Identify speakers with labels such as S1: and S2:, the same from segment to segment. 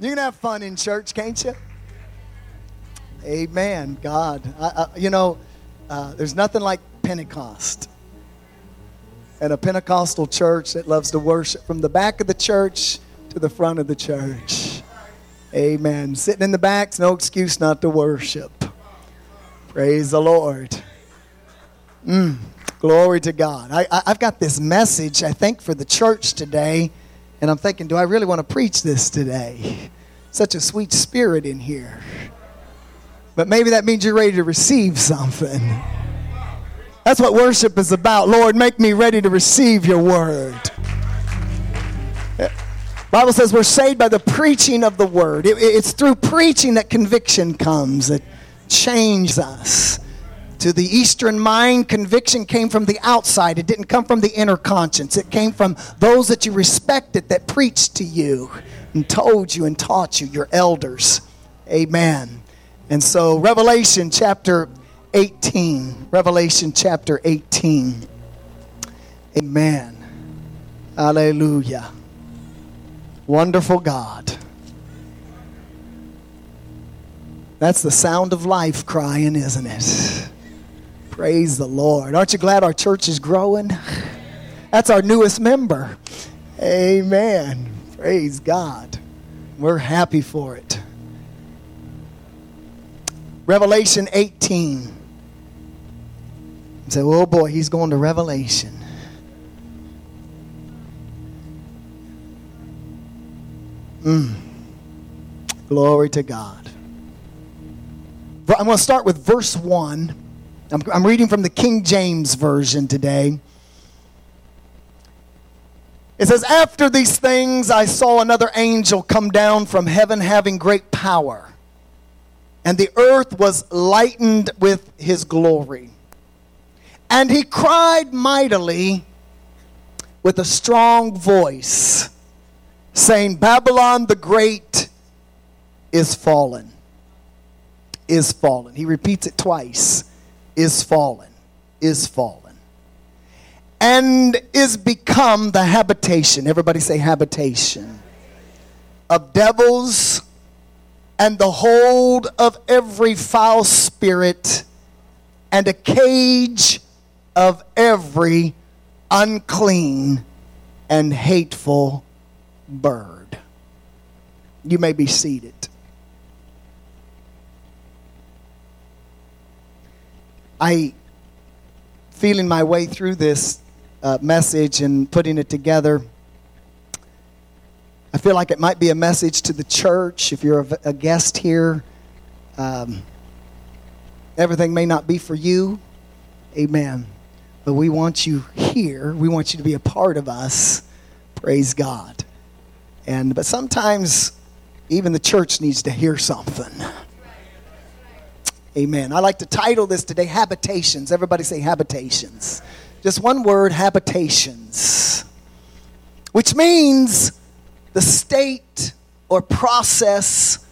S1: You can have fun in church, can't you? Amen. God. I, I, you know, uh, there's nothing like Pentecost. And a Pentecostal church that loves to worship from the back of the church to the front of the church. Amen. Sitting in the back's no excuse not to worship. Praise the Lord. Mm, glory to God. I, I've got this message, I think, for the church today. And I'm thinking, do I really want to preach this today? Such a sweet spirit in here. But maybe that means you're ready to receive something. That's what worship is about. Lord, make me ready to receive your word. Bible says we're saved by the preaching of the word. It, it's through preaching that conviction comes, It changes us. To the Eastern mind, conviction came from the outside. It didn't come from the inner conscience. It came from those that you respected that preached to you and told you and taught you, your elders. Amen. And so, Revelation chapter 18. Revelation chapter 18. Amen. Hallelujah. Wonderful God. That's the sound of life crying, isn't it? Praise the Lord. Aren't you glad our church is growing? That's our newest member. Amen. Praise God. We're happy for it. Revelation 18. Say, oh boy, he's going to Revelation. Mm. Glory to God. I'm going to start with verse 1. I'm, I'm reading from the King James Version today. It says, After these things I saw another angel come down from heaven having great power, and the earth was lightened with his glory. And he cried mightily with a strong voice, saying, Babylon the Great is fallen. Is fallen. He repeats it twice. Is fallen. Is fallen. And is become the habitation. Everybody say habitation. Of devils and the hold of every foul spirit and a cage of every unclean and hateful bird. You may be seated. I, feeling my way through this uh, message and putting it together, I feel like it might be a message to the church. If you're a, a guest here, um, everything may not be for you. Amen. But we want you here. We want you to be a part of us. Praise God. And but sometimes even the church needs to hear something. Amen. I like to title this today Habitations. Everybody say habitations. Just one word, habitations. Which means the state or process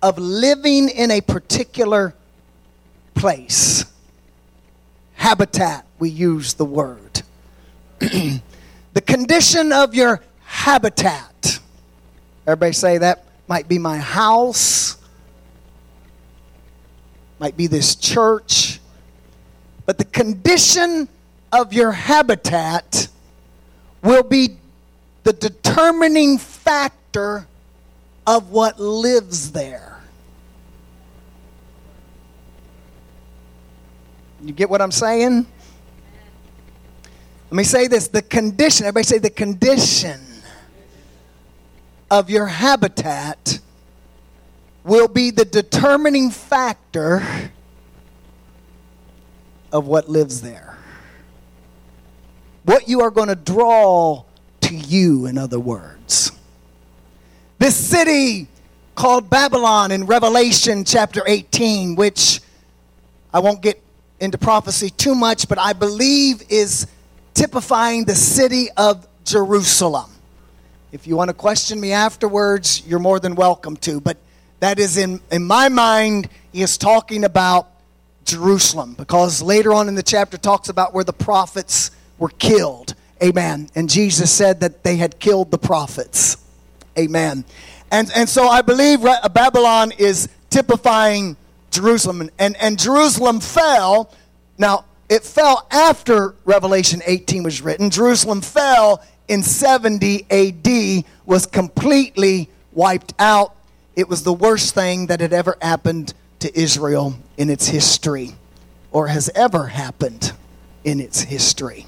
S1: of living in a particular place. Habitat, we use the word. the condition of your habitat. Everybody say that might be my house, might be this church, but the condition of your habitat will be the determining factor of what lives there. You get what I'm saying? Let me say this the condition, everybody say the condition of your habitat will be the determining factor of what lives there. What you are going to draw to you, in other words. This city called Babylon in Revelation chapter 18, which I won't get into prophecy too much, but I believe is typifying the city of Jerusalem. If you want to question me afterwards, you're more than welcome to. But that is in, in my mind, is talking about Jerusalem because later on in the chapter talks about where the prophets were killed. Amen. And Jesus said that they had killed the prophets. Amen. And, and so I believe uh, Babylon is typifying Jerusalem. And, and Jerusalem fell. Now, it fell after Revelation 18 was written. Jerusalem fell in 70 AD, was completely wiped out. It was the worst thing that had ever happened to Israel in its history, or has ever happened in its history.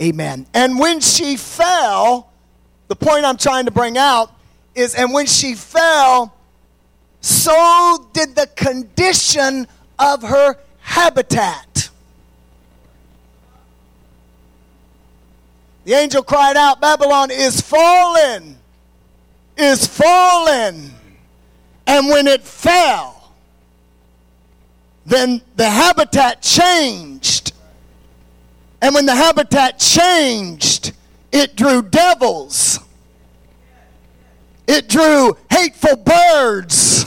S1: Amen. And when she fell, the point I'm trying to bring out is, and when she fell, so did the condition of her habitat. The angel cried out, Babylon is fallen, is fallen. And when it fell, then the habitat changed. And when the habitat changed, it drew devils. It drew hateful birds.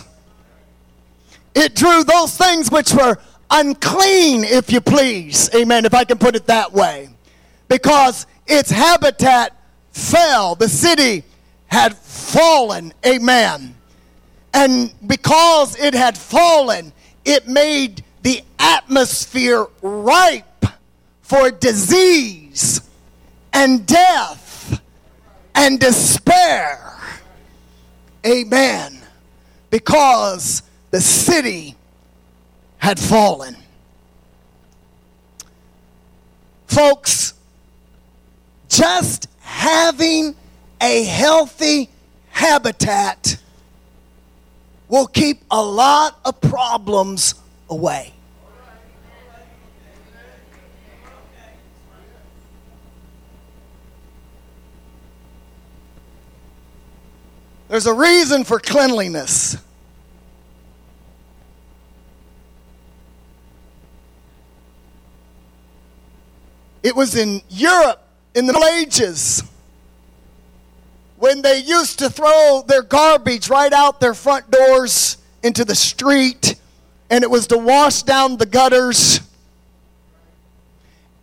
S1: It drew those things which were unclean, if you please. Amen, if I can put it that way. Because its habitat fell. The city had fallen. Amen. And because it had fallen, it made the atmosphere ripe for disease and death and despair. Amen. Because the city had fallen. Folks, just having a healthy habitat will keep a lot of problems away. There's a reason for cleanliness. It was in Europe in the Middle Ages when they used to throw their garbage right out their front doors into the street and it was to wash down the gutters.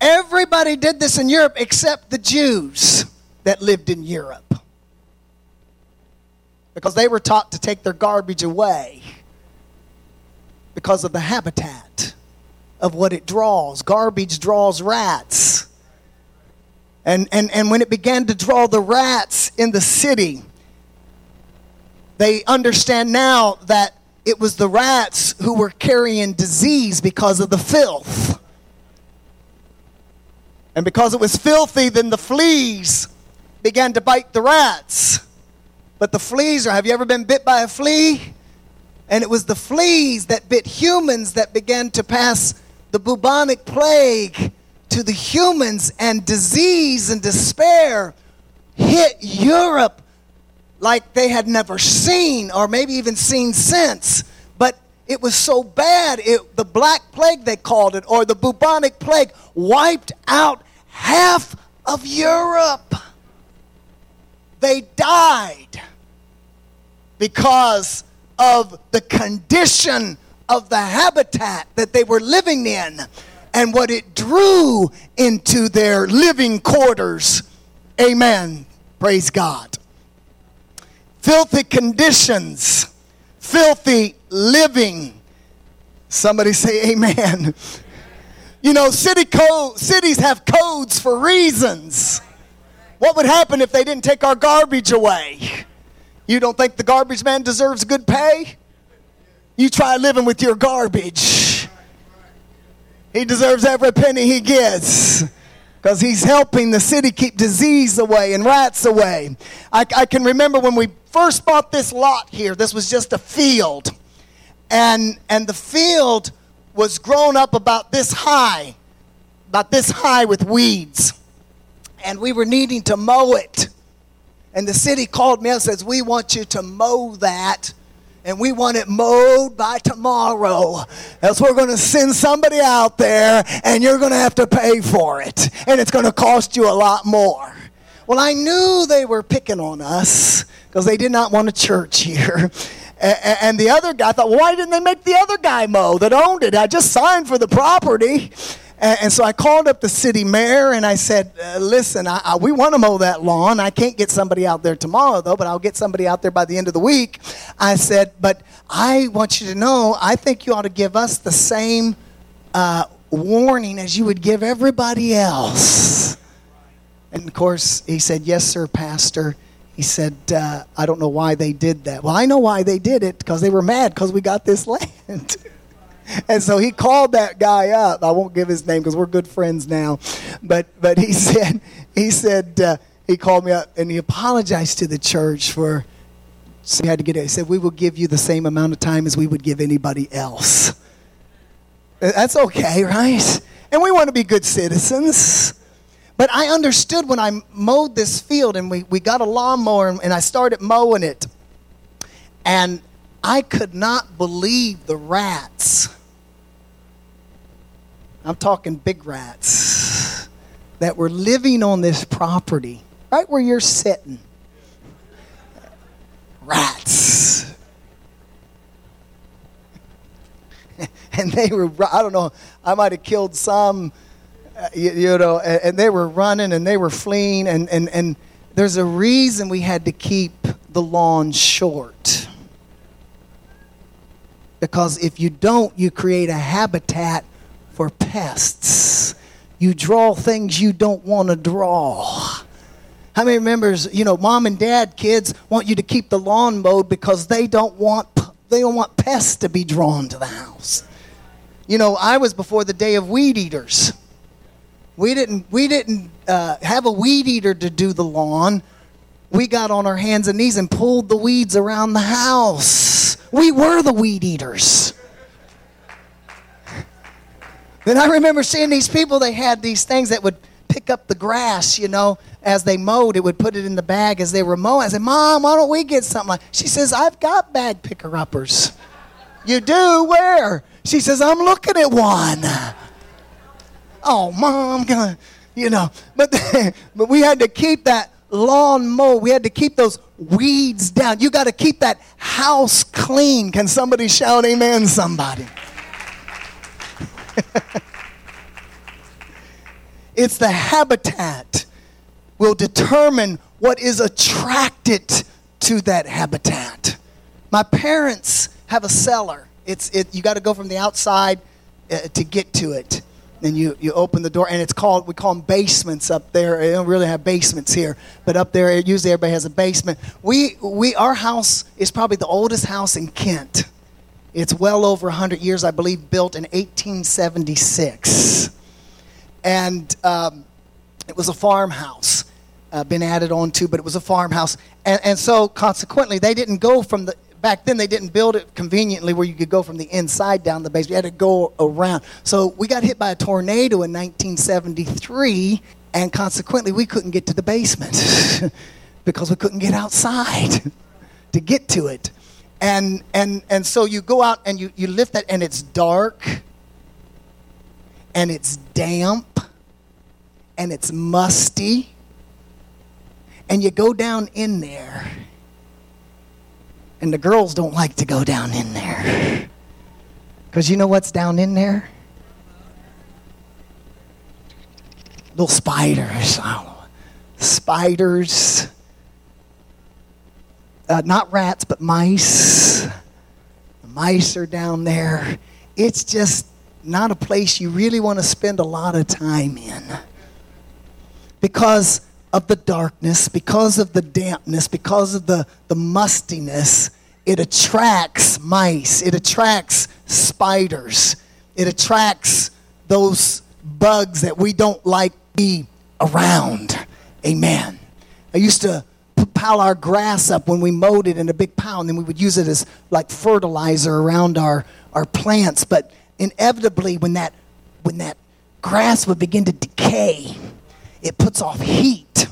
S1: Everybody did this in Europe except the Jews that lived in Europe because they were taught to take their garbage away because of the habitat of what it draws. Garbage draws rats. And, and, and when it began to draw the rats in the city, they understand now that it was the rats who were carrying disease because of the filth. And because it was filthy, then the fleas began to bite the rats. But the fleas are, have you ever been bit by a flea? And it was the fleas that bit humans that began to pass the bubonic plague to the humans, and disease and despair hit Europe like they had never seen, or maybe even seen since. But it was so bad, it, the Black Plague, they called it, or the bubonic plague, wiped out half of Europe. They died because of the condition of the habitat that they were living in and what it drew into their living quarters. Amen. Praise God. Filthy conditions, filthy living. Somebody say amen. You know, city code, cities have codes for reasons. What would happen if they didn't take our garbage away? You don't think the garbage man deserves good pay? You try living with your garbage. He deserves every penny he gets because he's helping the city keep disease away and rats away. I, I, can remember when we first bought this lot here, this was just a field. And, and the field was grown up about this high, about this high with weeds. And we were needing to mow it. And the city called me and says, We want you to mow that and we want it mowed by tomorrow. Else we're going to send somebody out there and you're going to have to pay for it. And it's going to cost you a lot more. Well, I knew they were picking on us because they did not want a church here. And the other guy thought, well, why didn't they make the other guy mow that owned it? I just signed for the property. And, and so I called up the city mayor and I said, uh, listen, I, I, we want to mow that lawn. I can't get somebody out there tomorrow, though, but I'll get somebody out there by the end of the week. I said, but I want you to know, I think you ought to give us the same uh, warning as you would give everybody else. And of course, he said, yes, sir, pastor. He said, uh, I don't know why they did that. Well, I know why they did it because they were mad because we got this land. And so he called that guy up. I won't give his name because we're good friends now. But, but he said, he said, uh, he called me up and he apologized to the church for, so he had to get it. He said, we will give you the same amount of time as we would give anybody else. That's okay, right? And we want to be good citizens. But I understood when I mowed this field and we, we got a lawnmower and, and I started mowing it. And I could not believe the rats. I'm talking big rats that were living on this property, right where you're sitting. Rats. and they were, I don't know, I might have killed some uh, you, you, know, and, and, they were running and they were fleeing, and, and, and there's a reason we had to keep the lawn short. Because if you don't, you create a habitat for pests. You draw things you don't want to draw. How many members, you know, mom and dad, kids want you to keep the lawn mowed because they don't want they don't want pests to be drawn to the house. You know, I was before the day of weed eaters. We didn't, we didn't uh, have a weed eater to do the lawn. We got on our hands and knees and pulled the weeds around the house. We were the weed eaters. Then I remember seeing these people, they had these things that would pick up the grass, you know, as they mowed. It would put it in the bag as they were mowing. I said, Mom, why don't we get something like She says, I've got bag picker uppers. You do? Where? She says, I'm looking at one oh, mom, gonna, you know. But, but we had to keep that lawn mowed. We had to keep those weeds down. You got to keep that house clean. Can somebody shout amen, somebody? it's the habitat will determine what is attracted to that habitat. My parents have a cellar. It's, it, you got to go from the outside uh, to get to it and you, you open the door and it's called we call them basements up there they don't really have basements here but up there usually everybody has a basement we we our house is probably the oldest house in kent it's well over 100 years i believe built in 1876 and um, it was a farmhouse uh, been added on to but it was a farmhouse and, and so consequently they didn't go from the back then they didn't build it conveniently where you could go from the inside down the base. You had to go around. So we got hit by a tornado in 1973, and consequently we couldn't get to the basement because we couldn't get outside to get to it. And and and so you go out and you, you lift that and it's dark and it's damp and it's musty. And you go down in there and the girls don't like to go down in there. Because you know what's down in there? Little spiders. Spiders. Uh, not rats, but mice. The mice are down there. It's just not a place you really want to spend a lot of time in. Because of the darkness, because of the dampness, because of the, the mustiness, it attracts mice, it attracts spiders, it attracts those bugs that we don't like to be around. Amen. I used to pile our grass up when we mowed it in a big pile, and then we would use it as like fertilizer around our, our plants. But inevitably, when that, when that grass would begin to decay, it puts off heat.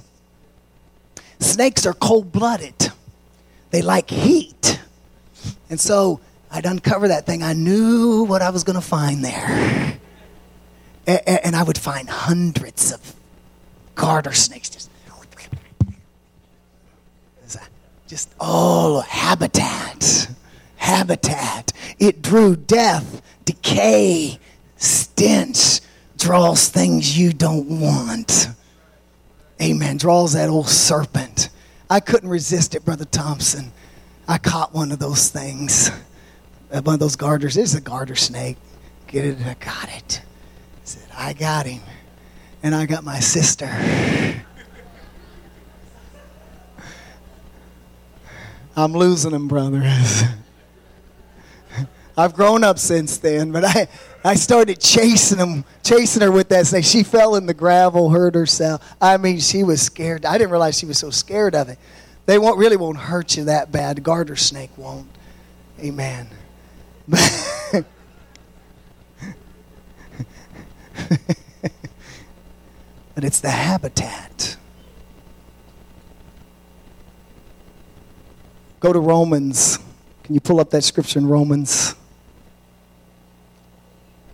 S1: Snakes are cold blooded, they like heat. And so I'd uncover that thing. I knew what I was going to find there. And I would find hundreds of garter snakes just just oh habitat habitat it drew death decay stench draws things you don't want. Amen. Draws that old serpent. I couldn't resist it, Brother Thompson. I caught one of those things. Uh, one of those garters. It's a garter snake. Get it? I got it. I said, I got him. And I got my sister. I'm losing them, brothers. I've grown up since then, but I, I started chasing him, chasing her with that snake. She fell in the gravel, hurt herself. I mean, she was scared. I didn't realize she was so scared of it. They won't really won't hurt you that bad. Garter snake won't. Amen. but it's the habitat. Go to Romans. Can you pull up that scripture in Romans?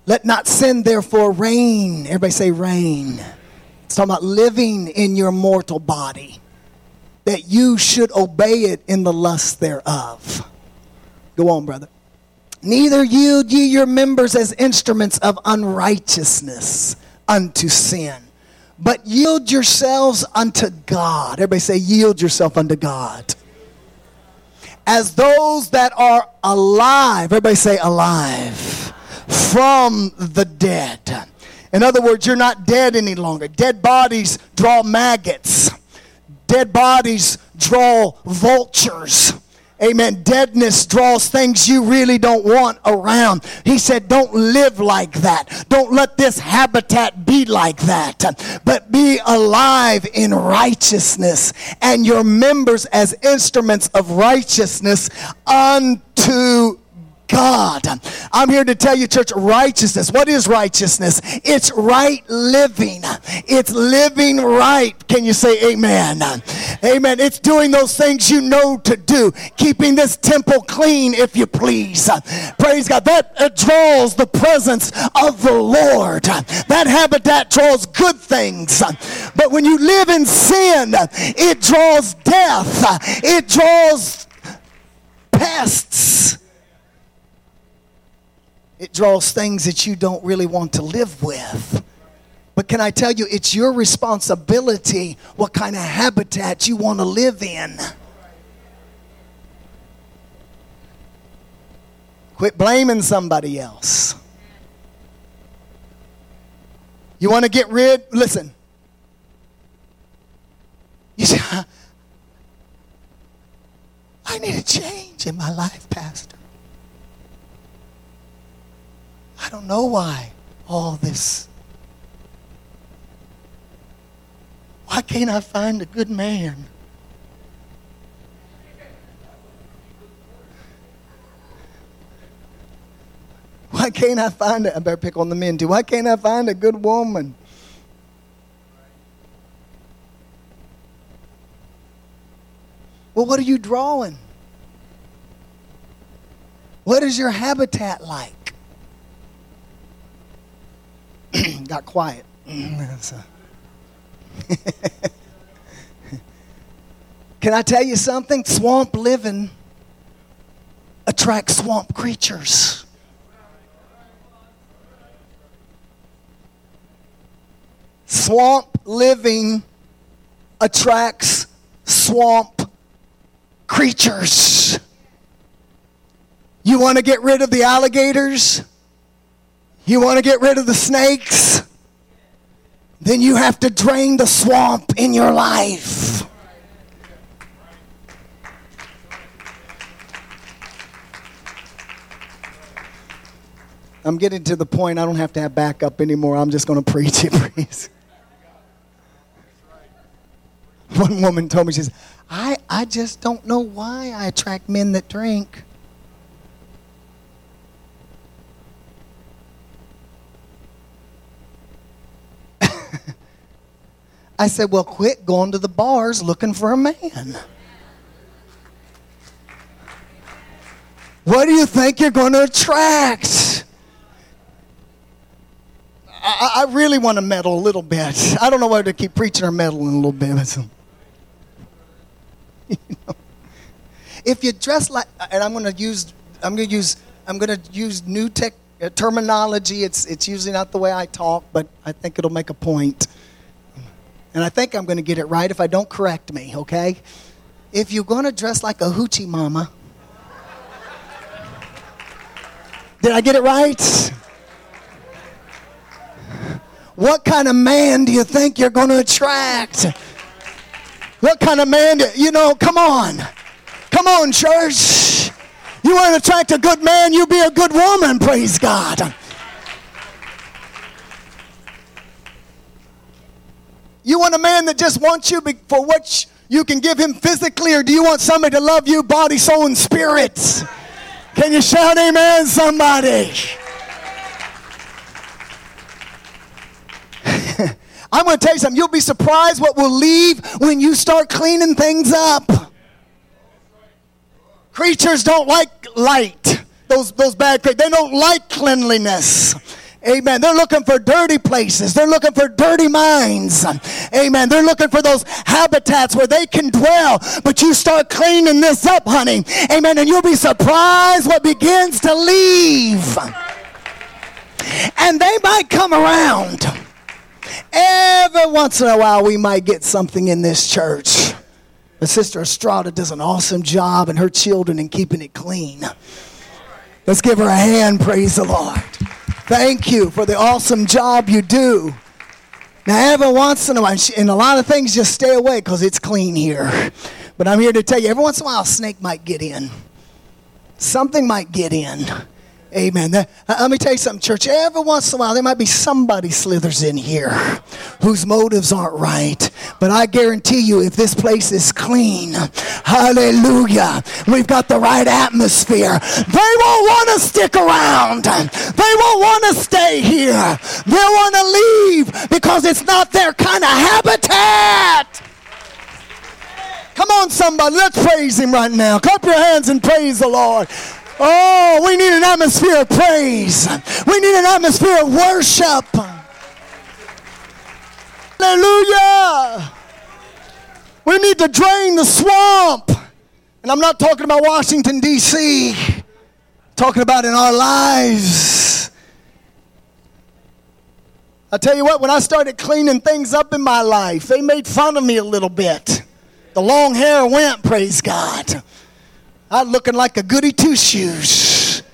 S1: Let not sin therefore reign. Everybody say reign. It's talking about living in your mortal body. That you should obey it in the lust thereof. Go on, brother. Neither yield ye your members as instruments of unrighteousness unto sin, but yield yourselves unto God. Everybody say, yield yourself unto God. As those that are alive. Everybody say, alive from the dead. In other words, you're not dead any longer. Dead bodies draw maggots, dead bodies draw vultures. Amen. Deadness draws things you really don't want around. He said, Don't live like that. Don't let this habitat be like that. But be alive in righteousness and your members as instruments of righteousness unto God. I'm here to tell you, church, righteousness. What is righteousness? It's right living. It's living right. Can you say amen? Amen. It's doing those things you know to do. Keeping this temple clean, if you please. Praise God. That uh, draws the presence of the Lord. That habitat draws good things. But when you live in sin, it draws death. It draws pests it draws things that you don't really want to live with. But can I tell you, it's your responsibility what kind of habitat you want to live in. Quit blaming somebody else. You want to get rid? Listen. You say, I need a change in my life, Pastor. I don't know why all this. Why can't I find a good man? Why can't I find? I better pick on the men too. Why can't I find a good woman? Well, what are you drawing? What is your habitat like? got quiet. Mm. Can I tell you something? Swamp living attracts swamp creatures. Swamp living attracts swamp creatures. You want to get rid of the alligators? You want to get rid of the snakes? Then you have to drain the swamp in your life. I'm getting to the point I don't have to have backup anymore. I'm just going to preach it, please. One woman told me, she says, I, I just don't know why I attract men that drink. I said, Well, quit going to the bars looking for a man. What do you think you're going to attract? I, I really want to meddle a little bit. I don't know whether to keep preaching or meddling a little bit. you know, if you dress like, and I'm going to use, I'm going to use, I'm going to use new tech, uh, terminology. It's, it's usually not the way I talk, but I think it'll make a point. And I think I'm going to get it right if I don't correct me, okay? If you're going to dress like a hoochie mama, did I get it right? What kind of man do you think you're going to attract? What kind of man, do, you know, come on. Come on, church. You want to attract a good man, you be a good woman, praise God. You want a man that just wants you for what you can give him physically, or do you want somebody to love you body, soul, and spirit? Can you shout amen, somebody? I'm going to tell you something. You'll be surprised what will leave when you start cleaning things up. Creatures don't like light. Those, those bad creatures. They don't like cleanliness. Amen. They're looking for dirty places. They're looking for dirty minds. Amen. They're looking for those habitats where they can dwell. But you start cleaning this up, honey. Amen. And you'll be surprised what begins to leave. And they might come around. Every once in a while, we might get something in this church. But Sister Estrada does an awesome job and her children in keeping it clean. Let's give her a hand, praise the Lord. Thank you for the awesome job you do. Now, every once in a while, and a lot of things just stay away because it's clean here. But I'm here to tell you, every once in a while, a snake might get in. Something might get in. Amen. That, uh, let me tell you something, church. Every once in a while, there might be somebody slithers in here whose motives aren't right. But I guarantee you, if this place is clean, hallelujah, we've got the right atmosphere. They won't want to stick around. They won't want to stay here. They'll want to leave because it's not their kind of habitat. Come on, somebody. Let's praise him right now. Clap your hands and praise the Lord. Oh, we need an atmosphere of praise. We need an atmosphere of worship. Hallelujah. We need to drain the swamp. And I'm not talking about Washington, D.C., talking about in our lives. I tell you what, when I started cleaning things up in my life, they made fun of me a little bit. The long hair went, praise God. I looking like a goody two shoes.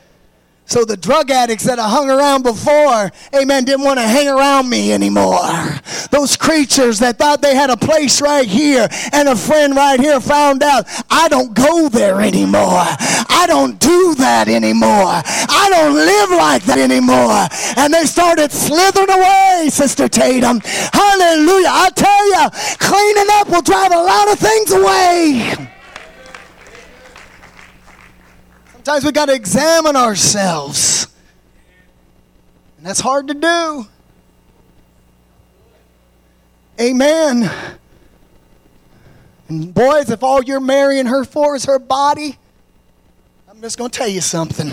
S1: So the drug addicts that I hung around before, amen, didn't want to hang around me anymore. Those creatures that thought they had a place right here and a friend right here found out I don't go there anymore. I don't do that anymore. I don't live like that anymore. And they started slithering away, Sister Tatum. Hallelujah. I tell you, cleaning up will drive a lot of things away. Sometimes we got to examine ourselves. And that's hard to do. Amen. And boys, if all you're marrying her for is her body, I'm just going to tell you something.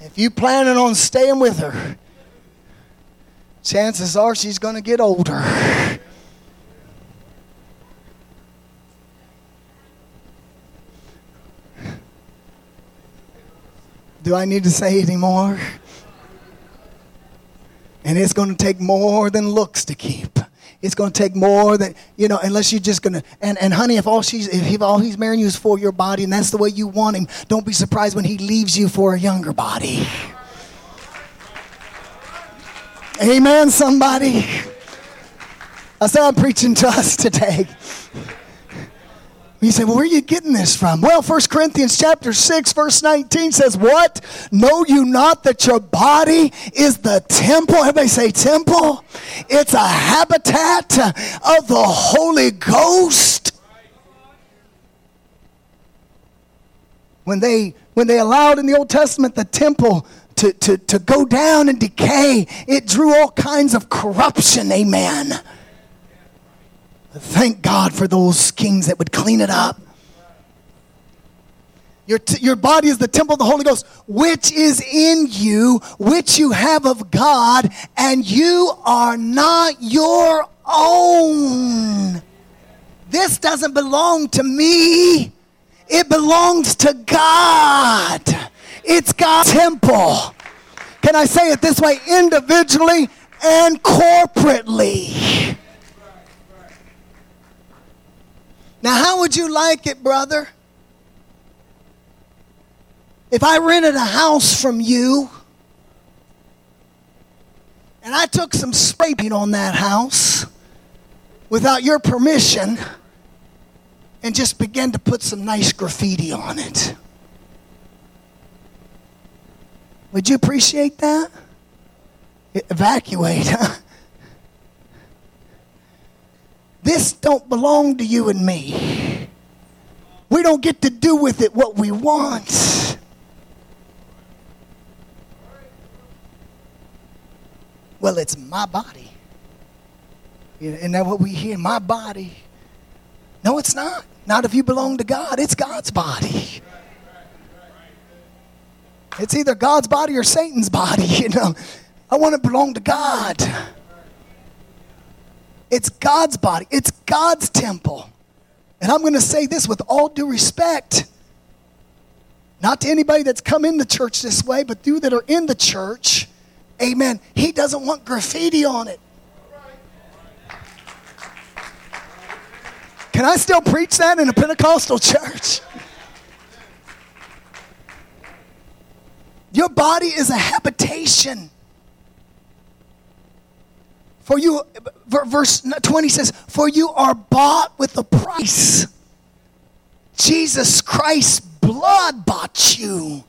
S1: If you're planning on staying with her, chances are she's going to get older. Do I need to say any more? And it's going to take more than looks to keep. It's going to take more than, you know, unless you're just going to, and, and honey, if all she's, if all he's marrying you is for your body and that's the way you want him, don't be surprised when he leaves you for a younger body. Amen, somebody. I said I'm preaching to us today. You say, well, where are you getting this from? Well, 1 Corinthians chapter 6, verse 19 says, What? Know you not that your body is the temple? Everybody say temple. It's a habitat of the Holy Ghost. When they when they allowed in the Old Testament the temple to, to, to go down and decay, it drew all kinds of corruption, amen. Thank God for those kings that would clean it up. Your, t- your body is the temple of the Holy Ghost, which is in you, which you have of God, and you are not your own. This doesn't belong to me, it belongs to God. It's God's temple. Can I say it this way? Individually and corporately. Now, how would you like it, brother? If I rented a house from you and I took some spray paint on that house without your permission and just began to put some nice graffiti on it. Would you appreciate that? Evacuate, huh? This don't belong to you and me. We don't get to do with it what we want. Well, it's my body. Isn't that what we hear? My body. No, it's not. Not if you belong to God. It's God's body. It's either God's body or Satan's body, you know. I want to belong to God. It's God's body. It's God's temple. And I'm going to say this with all due respect. Not to anybody that's come in the church this way, but you that are in the church. Amen. He doesn't want graffiti on it. Can I still preach that in a Pentecostal church? Your body is a habitation. For you, verse 20 says, For you are bought with a price. Jesus Christ's blood bought you.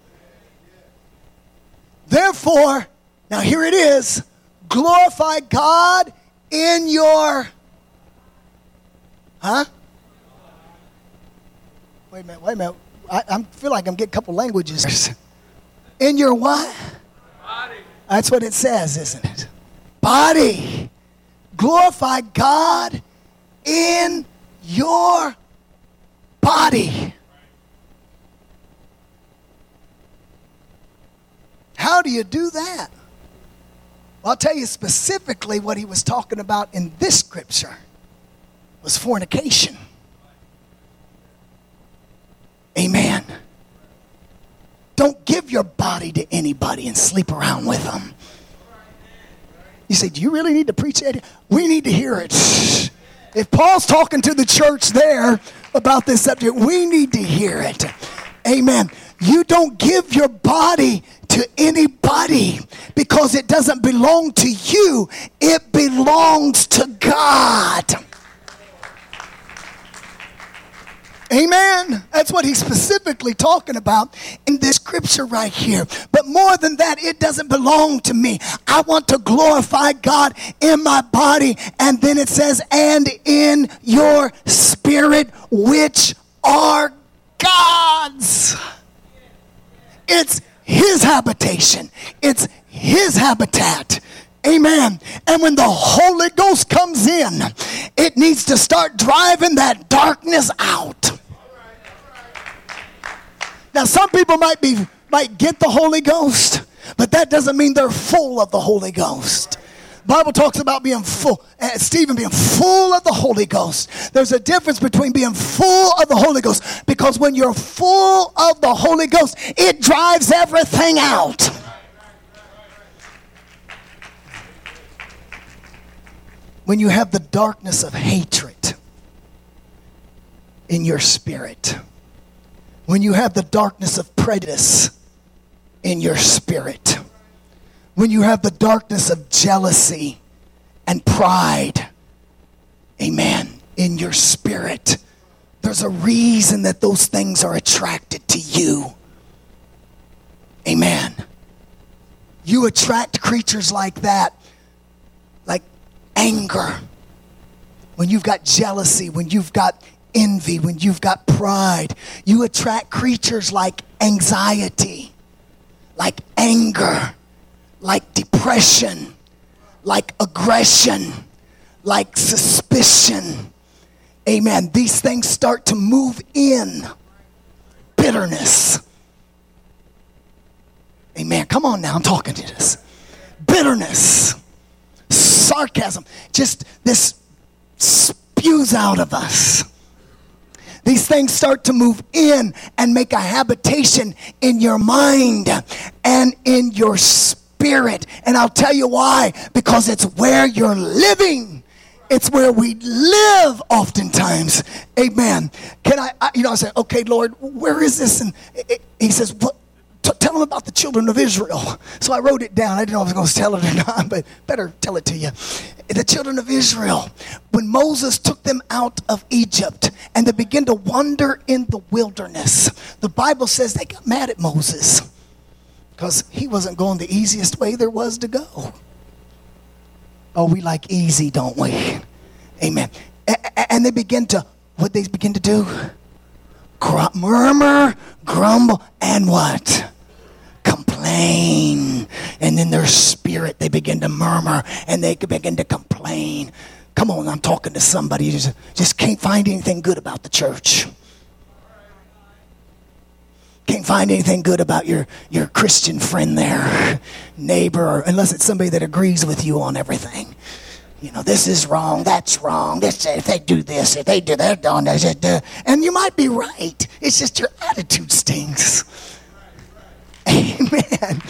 S1: Therefore, now here it is glorify God in your. Huh? Wait a minute, wait a minute. I, I feel like I'm getting a couple languages. In your what? Body. That's what it says, isn't it? Body. Glorify God in your body. How do you do that? Well, I'll tell you specifically what he was talking about in this scripture was fornication. Amen. Don't give your body to anybody and sleep around with them. You say, Do you really need to preach that? We need to hear it. If Paul's talking to the church there about this subject, we need to hear it. Amen. You don't give your body to anybody because it doesn't belong to you, it belongs to God. Amen. That's what he's specifically talking about in this scripture right here. But more than that, it doesn't belong to me. I want to glorify God in my body. And then it says, and in your spirit, which are God's. It's his habitation, it's his habitat. Amen. And when the Holy Ghost comes in, it needs to start driving that darkness out. Now, some people might be might get the Holy Ghost, but that doesn't mean they're full of the Holy Ghost. Bible talks about being full, uh, Stephen being full of the Holy Ghost. There's a difference between being full of the Holy Ghost because when you're full of the Holy Ghost, it drives everything out. When you have the darkness of hatred in your spirit when you have the darkness of prejudice in your spirit, when you have the darkness of jealousy and pride, amen, in your spirit, there's a reason that those things are attracted to you. Amen. You attract creatures like that, like anger. When you've got jealousy, when you've got envy, when you've got pride, you attract creatures like anxiety, like anger, like depression, like aggression, like suspicion. Amen. These things start to move in. Bitterness. Amen. Come on now, I'm talking to this. Bitterness, sarcasm, just this spews out of us These things start to move in and make a habitation in your mind and in your spirit. And I'll tell you why because it's where you're living. It's where we live oftentimes. Amen. Can I, I you know, I say, okay, Lord, where is this? And he says, what? Tell them about the children of Israel. So I wrote it down. I didn't know if I was going to tell it or not, but better tell it to you. The children of Israel, when Moses took them out of Egypt and they began to wander in the wilderness, the Bible says they got mad at Moses because he wasn't going the easiest way there was to go. Oh, we like easy, don't we? Amen. And they begin to, what they begin to do? Murmur, grumble, and what? Complain. And in their spirit, they begin to murmur and they begin to complain. Come on, I'm talking to somebody who just, just can't find anything good about the church. Can't find anything good about your, your Christian friend there, neighbor, unless it's somebody that agrees with you on everything. You know, this is wrong, that's wrong. This, if they do this, if they do that, don't? And you might be right. It's just your attitude stinks. Amen.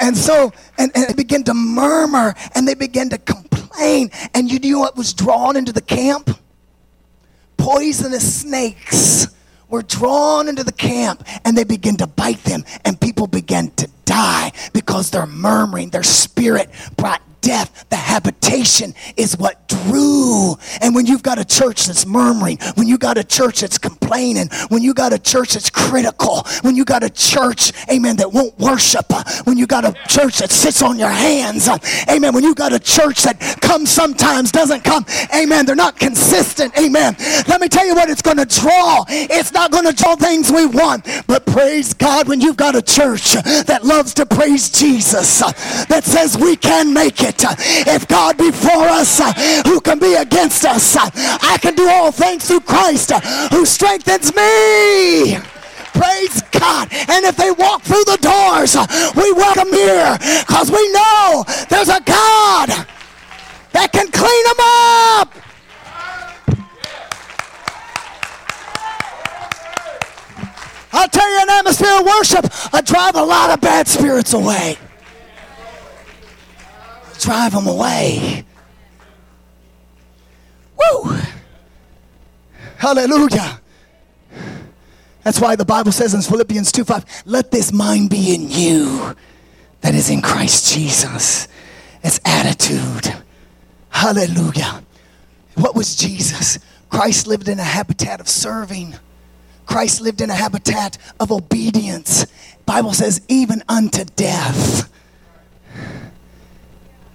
S1: And so, and, and they begin to murmur and they begin to complain. And you knew what was drawn into the camp? Poisonous snakes were drawn into the camp and they begin to bite them, and people began to die because they're murmuring. Their spirit brought death, the habitation is what drew. And when you've got a church that's murmuring, when you got a church that's complaining, when you got a church that's critical, when you got a church, amen, that won't worship, when you got a church that sits on your hands, amen, when you got a church that comes sometimes, doesn't come, amen, they're not consistent, amen. Let me tell you what it's going to draw. It's not going to draw things we want, but praise God when you've got a church that loves to praise Jesus, that says we can make it it. If God be for us, who can be against us? I can do all things through Christ who strengthens me. Praise God. And if they walk through the doors, we welcome here because we know there's a God that can clean them up. I'll tell you, an atmosphere of worship, I drive a lot of bad spirits away drive them away. Woo! Hallelujah. That's why the Bible says in Philippians 2 5, let this mind be in you that is in Christ Jesus. It's attitude. Hallelujah. What was Jesus? Christ lived in a habitat of serving. Christ lived in a habitat of obedience. Bible says even unto death.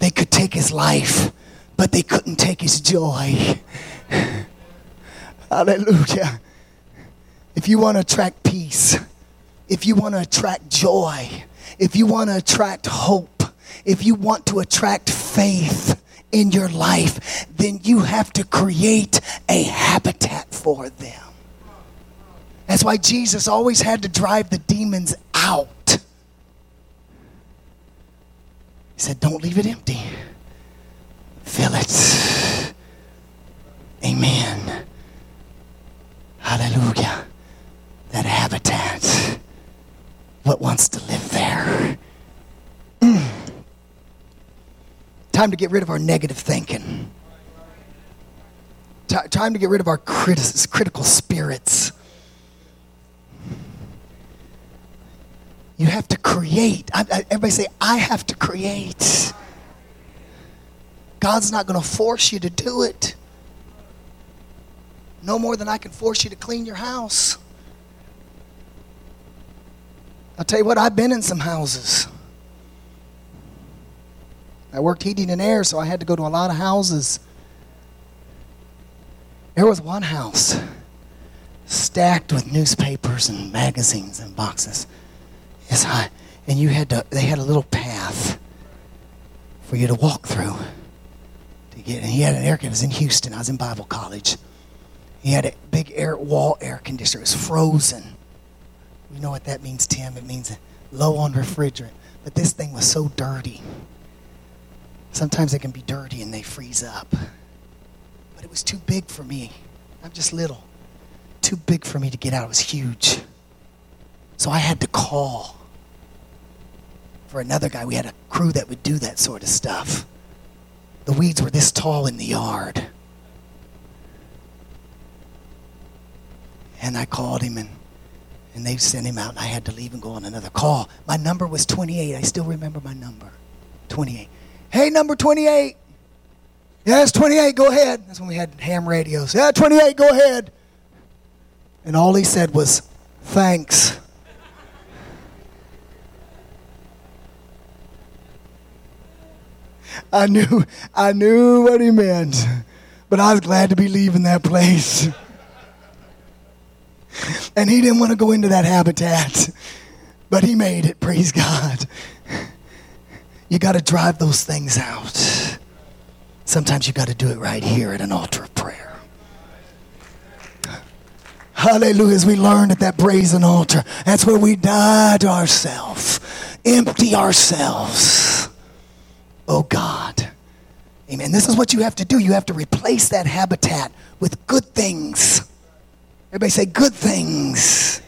S1: They could take his life, but they couldn't take his joy. Hallelujah. If you want to attract peace, if you want to attract joy, if you want to attract hope, if you want to attract faith in your life, then you have to create a habitat for them. That's why Jesus always had to drive the demons out. Said, Don't leave it empty. Fill it. Amen. Hallelujah. That habitat. What wants to live there? Mm. Time to get rid of our negative thinking. T- time to get rid of our criti- critical spirits. You have to create. I, I, everybody say, I have to create. God's not going to force you to do it. No more than I can force you to clean your house. I'll tell you what, I've been in some houses. I worked heating and air, so I had to go to a lot of houses. There was one house stacked with newspapers and magazines and boxes high. And you had to, they had a little path for you to walk through. To get, and he had an air conditioner. It was in Houston. I was in Bible college. He had a big air wall air conditioner. It was frozen. You know what that means, Tim? It means low on refrigerant. But this thing was so dirty. Sometimes they can be dirty and they freeze up. But it was too big for me. I'm just little. too big for me to get out. It was huge. So I had to call for another guy. We had a crew that would do that sort of stuff. The weeds were this tall in the yard. And I called him and and they sent him out and I had to leave and go on another call. My number was 28. I still remember my number. 28. Hey, number 28. Yes, 28, go ahead. That's when we had ham radios. Yeah, 28, go ahead. And all he said was, thanks. I knew, I knew what he meant, but I was glad to be leaving that place. And he didn't want to go into that habitat, but he made it, praise God. You got to drive those things out. Sometimes you got to do it right here at an altar of prayer. Hallelujah. As we learned at that brazen altar, that's where we die to ourselves, empty ourselves. Oh God. Amen. This is what you have to do. You have to replace that habitat with good things. Everybody say good things.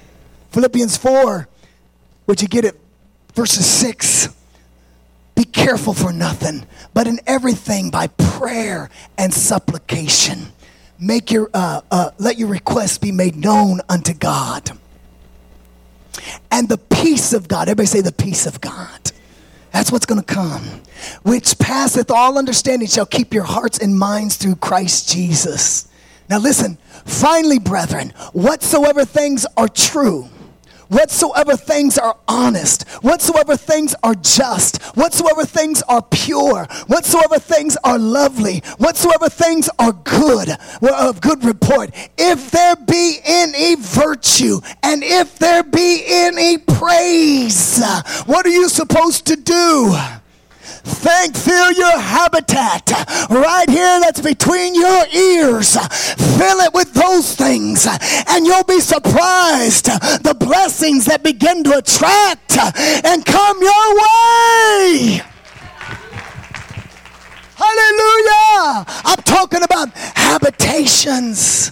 S1: Philippians 4, would you get it? Verses 6. Be careful for nothing, but in everything by prayer and supplication. Make your, uh, uh, let your requests be made known unto God. And the peace of God, everybody say the peace of God. That's what's going to come. Which passeth all understanding shall keep your hearts and minds through Christ Jesus. Now listen, finally, brethren, whatsoever things are true whatsoever things are honest, whatsoever things are just, whatsoever things are pure, whatsoever things are lovely, whatsoever things are good, of good report, if there be any virtue and if there be any praise, what are you supposed to do? Thank, fill your habitat right here that's between your ears. Fill it with things, and you'll be surprised the blessings that begin to attract and come your way. Hallelujah. I'm talking about habitations.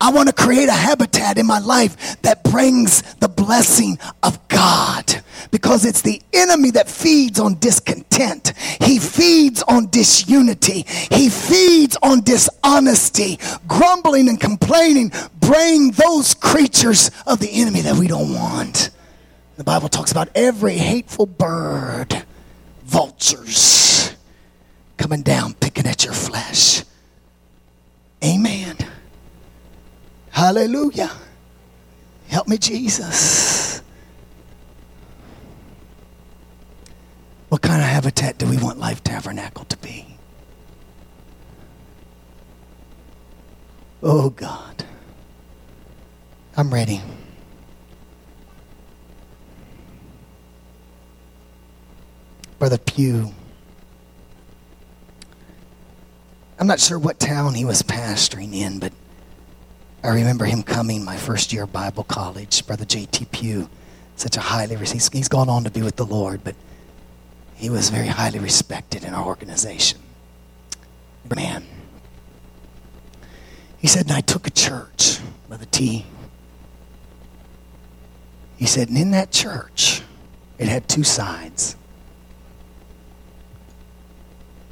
S1: I want to create a habitat in my life that brings the blessing of God because it's the enemy that feeds on discontent. He feeds on disunity. He feeds on dishonesty. Grumbling and complaining bring those creatures of the enemy that we don't want. The Bible talks about every hateful bird, vultures coming down picking at your flesh. Amen. Hallelujah. Help me, Jesus. What kind of habitat do we want Life Tabernacle to be? Oh, God. I'm ready. Brother Pugh. I'm not sure what town he was pastoring in, but I remember him coming my first year of Bible college, Brother J.T. Pugh, such a highly, he's, he's gone on to be with the Lord, but he was very highly respected in our organization. Man. He said, and I took a church, Brother T. He said, and in that church, it had two sides.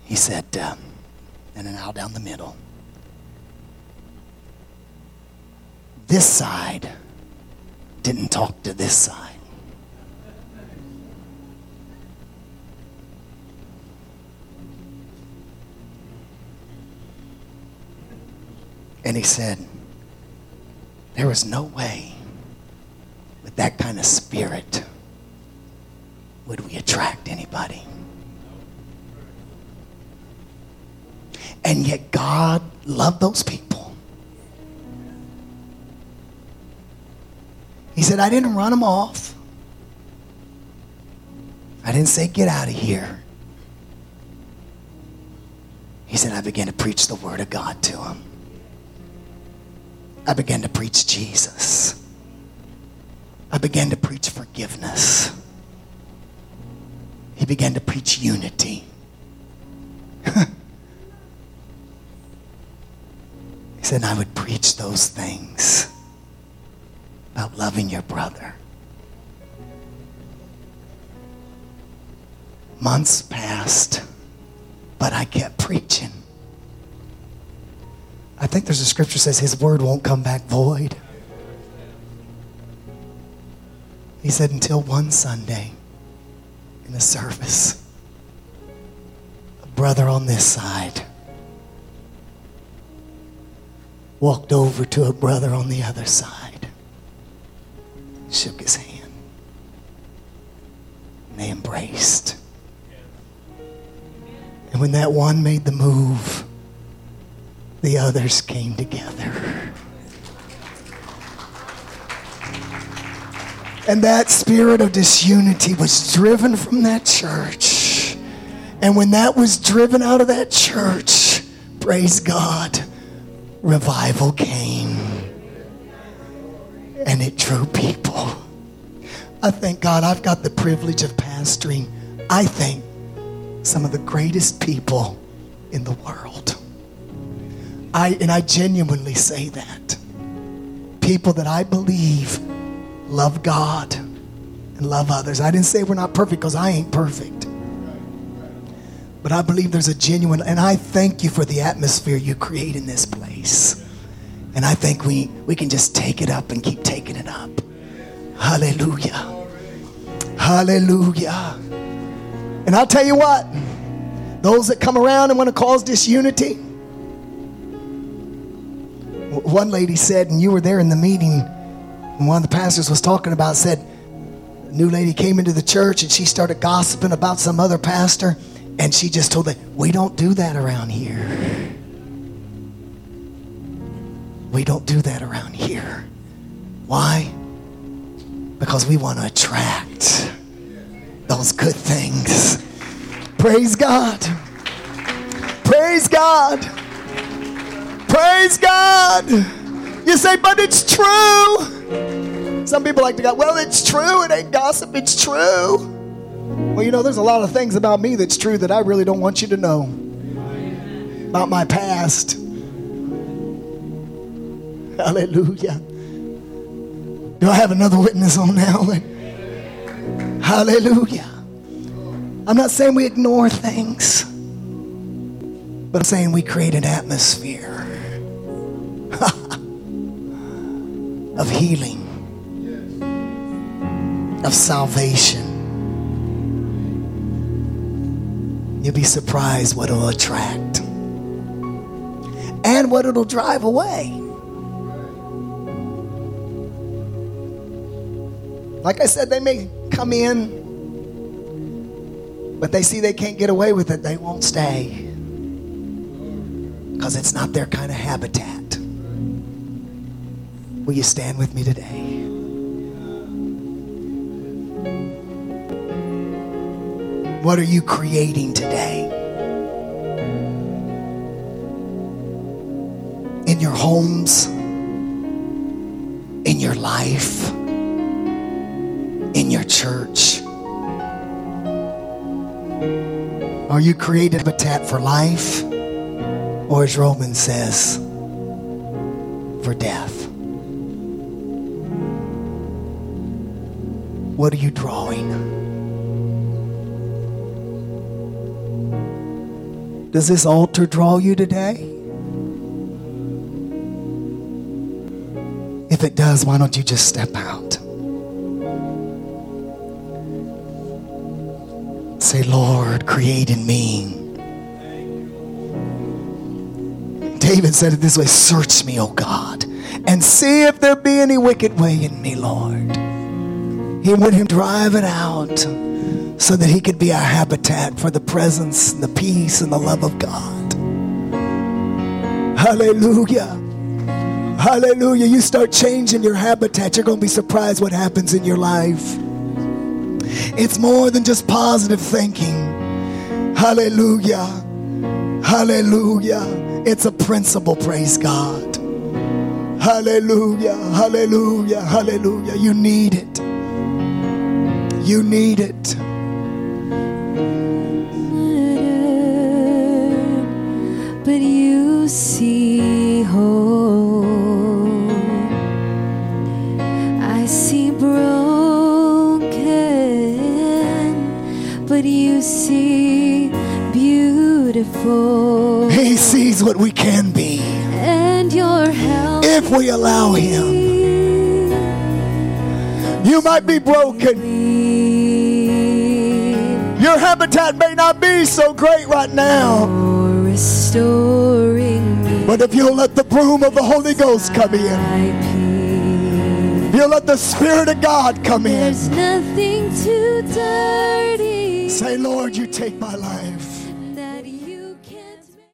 S1: He said, um, and an aisle down the middle. This side didn't talk to this side. And he said, There was no way with that kind of spirit would we attract anybody. And yet God loved those people. He said, I didn't run them off. I didn't say, get out of here. He said, I began to preach the word of God to him. I began to preach Jesus. I began to preach forgiveness. He began to preach unity. he said, I would preach those things about loving your brother. Months passed, but I kept preaching. I think there's a scripture says his word won't come back void. He said, until one Sunday in a service, a brother on this side walked over to a brother on the other side, shook his hand, and they embraced. And when that one made the move, the others came together. And that spirit of disunity was driven from that church. And when that was driven out of that church, praise God, revival came. And it drew people. I thank God I've got the privilege of pastoring, I think, some of the greatest people in the world. I, and I genuinely say that. People that I believe love God and love others. I didn't say we're not perfect because I ain't perfect. But I believe there's a genuine, and I thank you for the atmosphere you create in this place. And I think we, we can just take it up and keep taking it up. Hallelujah. Hallelujah. And I'll tell you what, those that come around and want to cause disunity, one lady said, and you were there in the meeting, and one of the pastors was talking about, said, a new lady came into the church and she started gossiping about some other pastor, and she just told them, We don't do that around here. We don't do that around here. Why? Because we want to attract those good things. Praise God. Praise God. Praise God. You say, but it's true. Some people like to go, well, it's true. It ain't gossip. It's true. Well, you know, there's a lot of things about me that's true that I really don't want you to know about my past. Hallelujah. Do I have another witness on now? Hallelujah. I'm not saying we ignore things, but I'm saying we create an atmosphere of healing, of salvation. You'll be surprised what it'll attract and what it'll drive away. Like I said, they may come in, but they see they can't get away with it, they won't stay because it's not their kind of habitat. Will you stand with me today? What are you creating today? In your homes, in your life, in your church? Are you created habitat for life? Or as Romans says, for death? What are you drawing? Does this altar draw you today? If it does, why don't you just step out? Say, Lord, create in me. David said it this way Search me, O God, and see if there be any wicked way in me, Lord. He wanted him drive it out so that he could be a habitat for the presence and the peace and the love of God. Hallelujah. Hallelujah. You start changing your habitat, you're going to be surprised what happens in your life. It's more than just positive thinking. Hallelujah. Hallelujah. It's a principle, praise God. Hallelujah. Hallelujah. Hallelujah. You need it. You need it.
S2: But you see whole. But you see beautiful.
S1: He sees what we can be
S2: And your help.
S1: if we allow Him. You might be broken. Your habitat may not be so great right now.
S2: For restoring me.
S1: But if you'll let the broom of the Holy Ghost come in, if you'll let the Spirit of God come in,
S2: There's nothing too dirty.
S1: Say, Lord, you take my life.